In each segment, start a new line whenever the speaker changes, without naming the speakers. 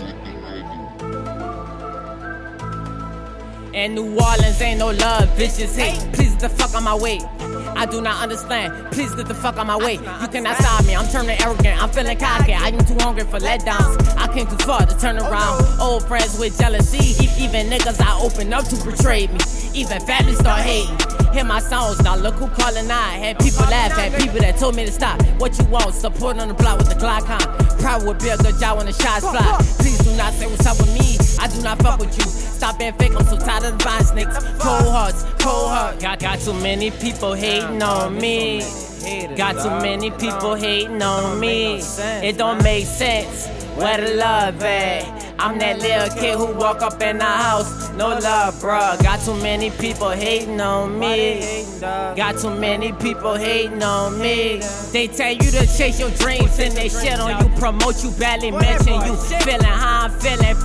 Thank you. And New Orleans ain't no love, bitches hate. Please get the fuck on my way. I do not understand. Please get the fuck on my way. You cannot stop me. I'm turning arrogant. I'm feeling cocky. I am too hungry for letdowns. I came too far to turn around. Old friends with jealousy. Even niggas I open up to betray me. Even family start hating. Hear my songs, now look who calling I. Had people laugh at people that told me to stop. What you want? Support on the block with the Glock on. Proud would be a good job when the shots fly. Please do not do not fuck with you. Stop being fake, I'm so tired of the vine snakes. Cold hearts, cold heart. Got, got too many people hating on me. Got too many people hating on me. It don't make sense. Where the love at? I'm that little kid who walk up in the house. No love, bruh. Got too many people hating on me. Got too many people hating on me. They tell you to chase your dreams and they shit on you. Promote you, barely mention you. Feeling how I'm feeling.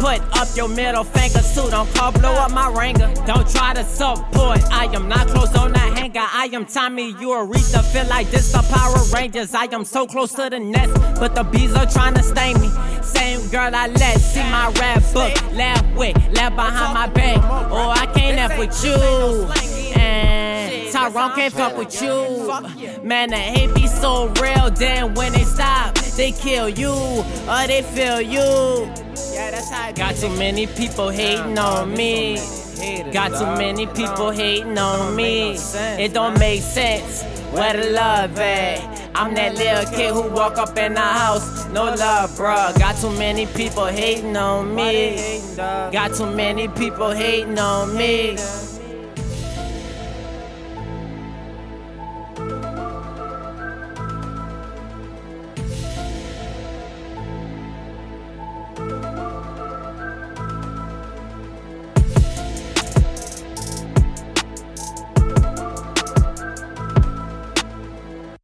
Your middle finger too. Don't call, blow up my ringer. Don't try to support. I am not close on that hanger. I am Tommy. You Aretha. Feel like this the Power Rangers. I am so close to the nest, but the bees are trying to sting me. Same girl I let see my rap book. Laugh with, laugh behind my back. Oh, I can't F with you. And Tyrone can't fuck with you. Man, the hate be so real. Then when they stop, they kill you or they feel you. Got too many people hating on me. Got too many people hating on me. It don't make sense. Where the love at? I'm that little kid who walk up in the house. No love, bruh. Got too many people hating on me. Got too many people hating on me.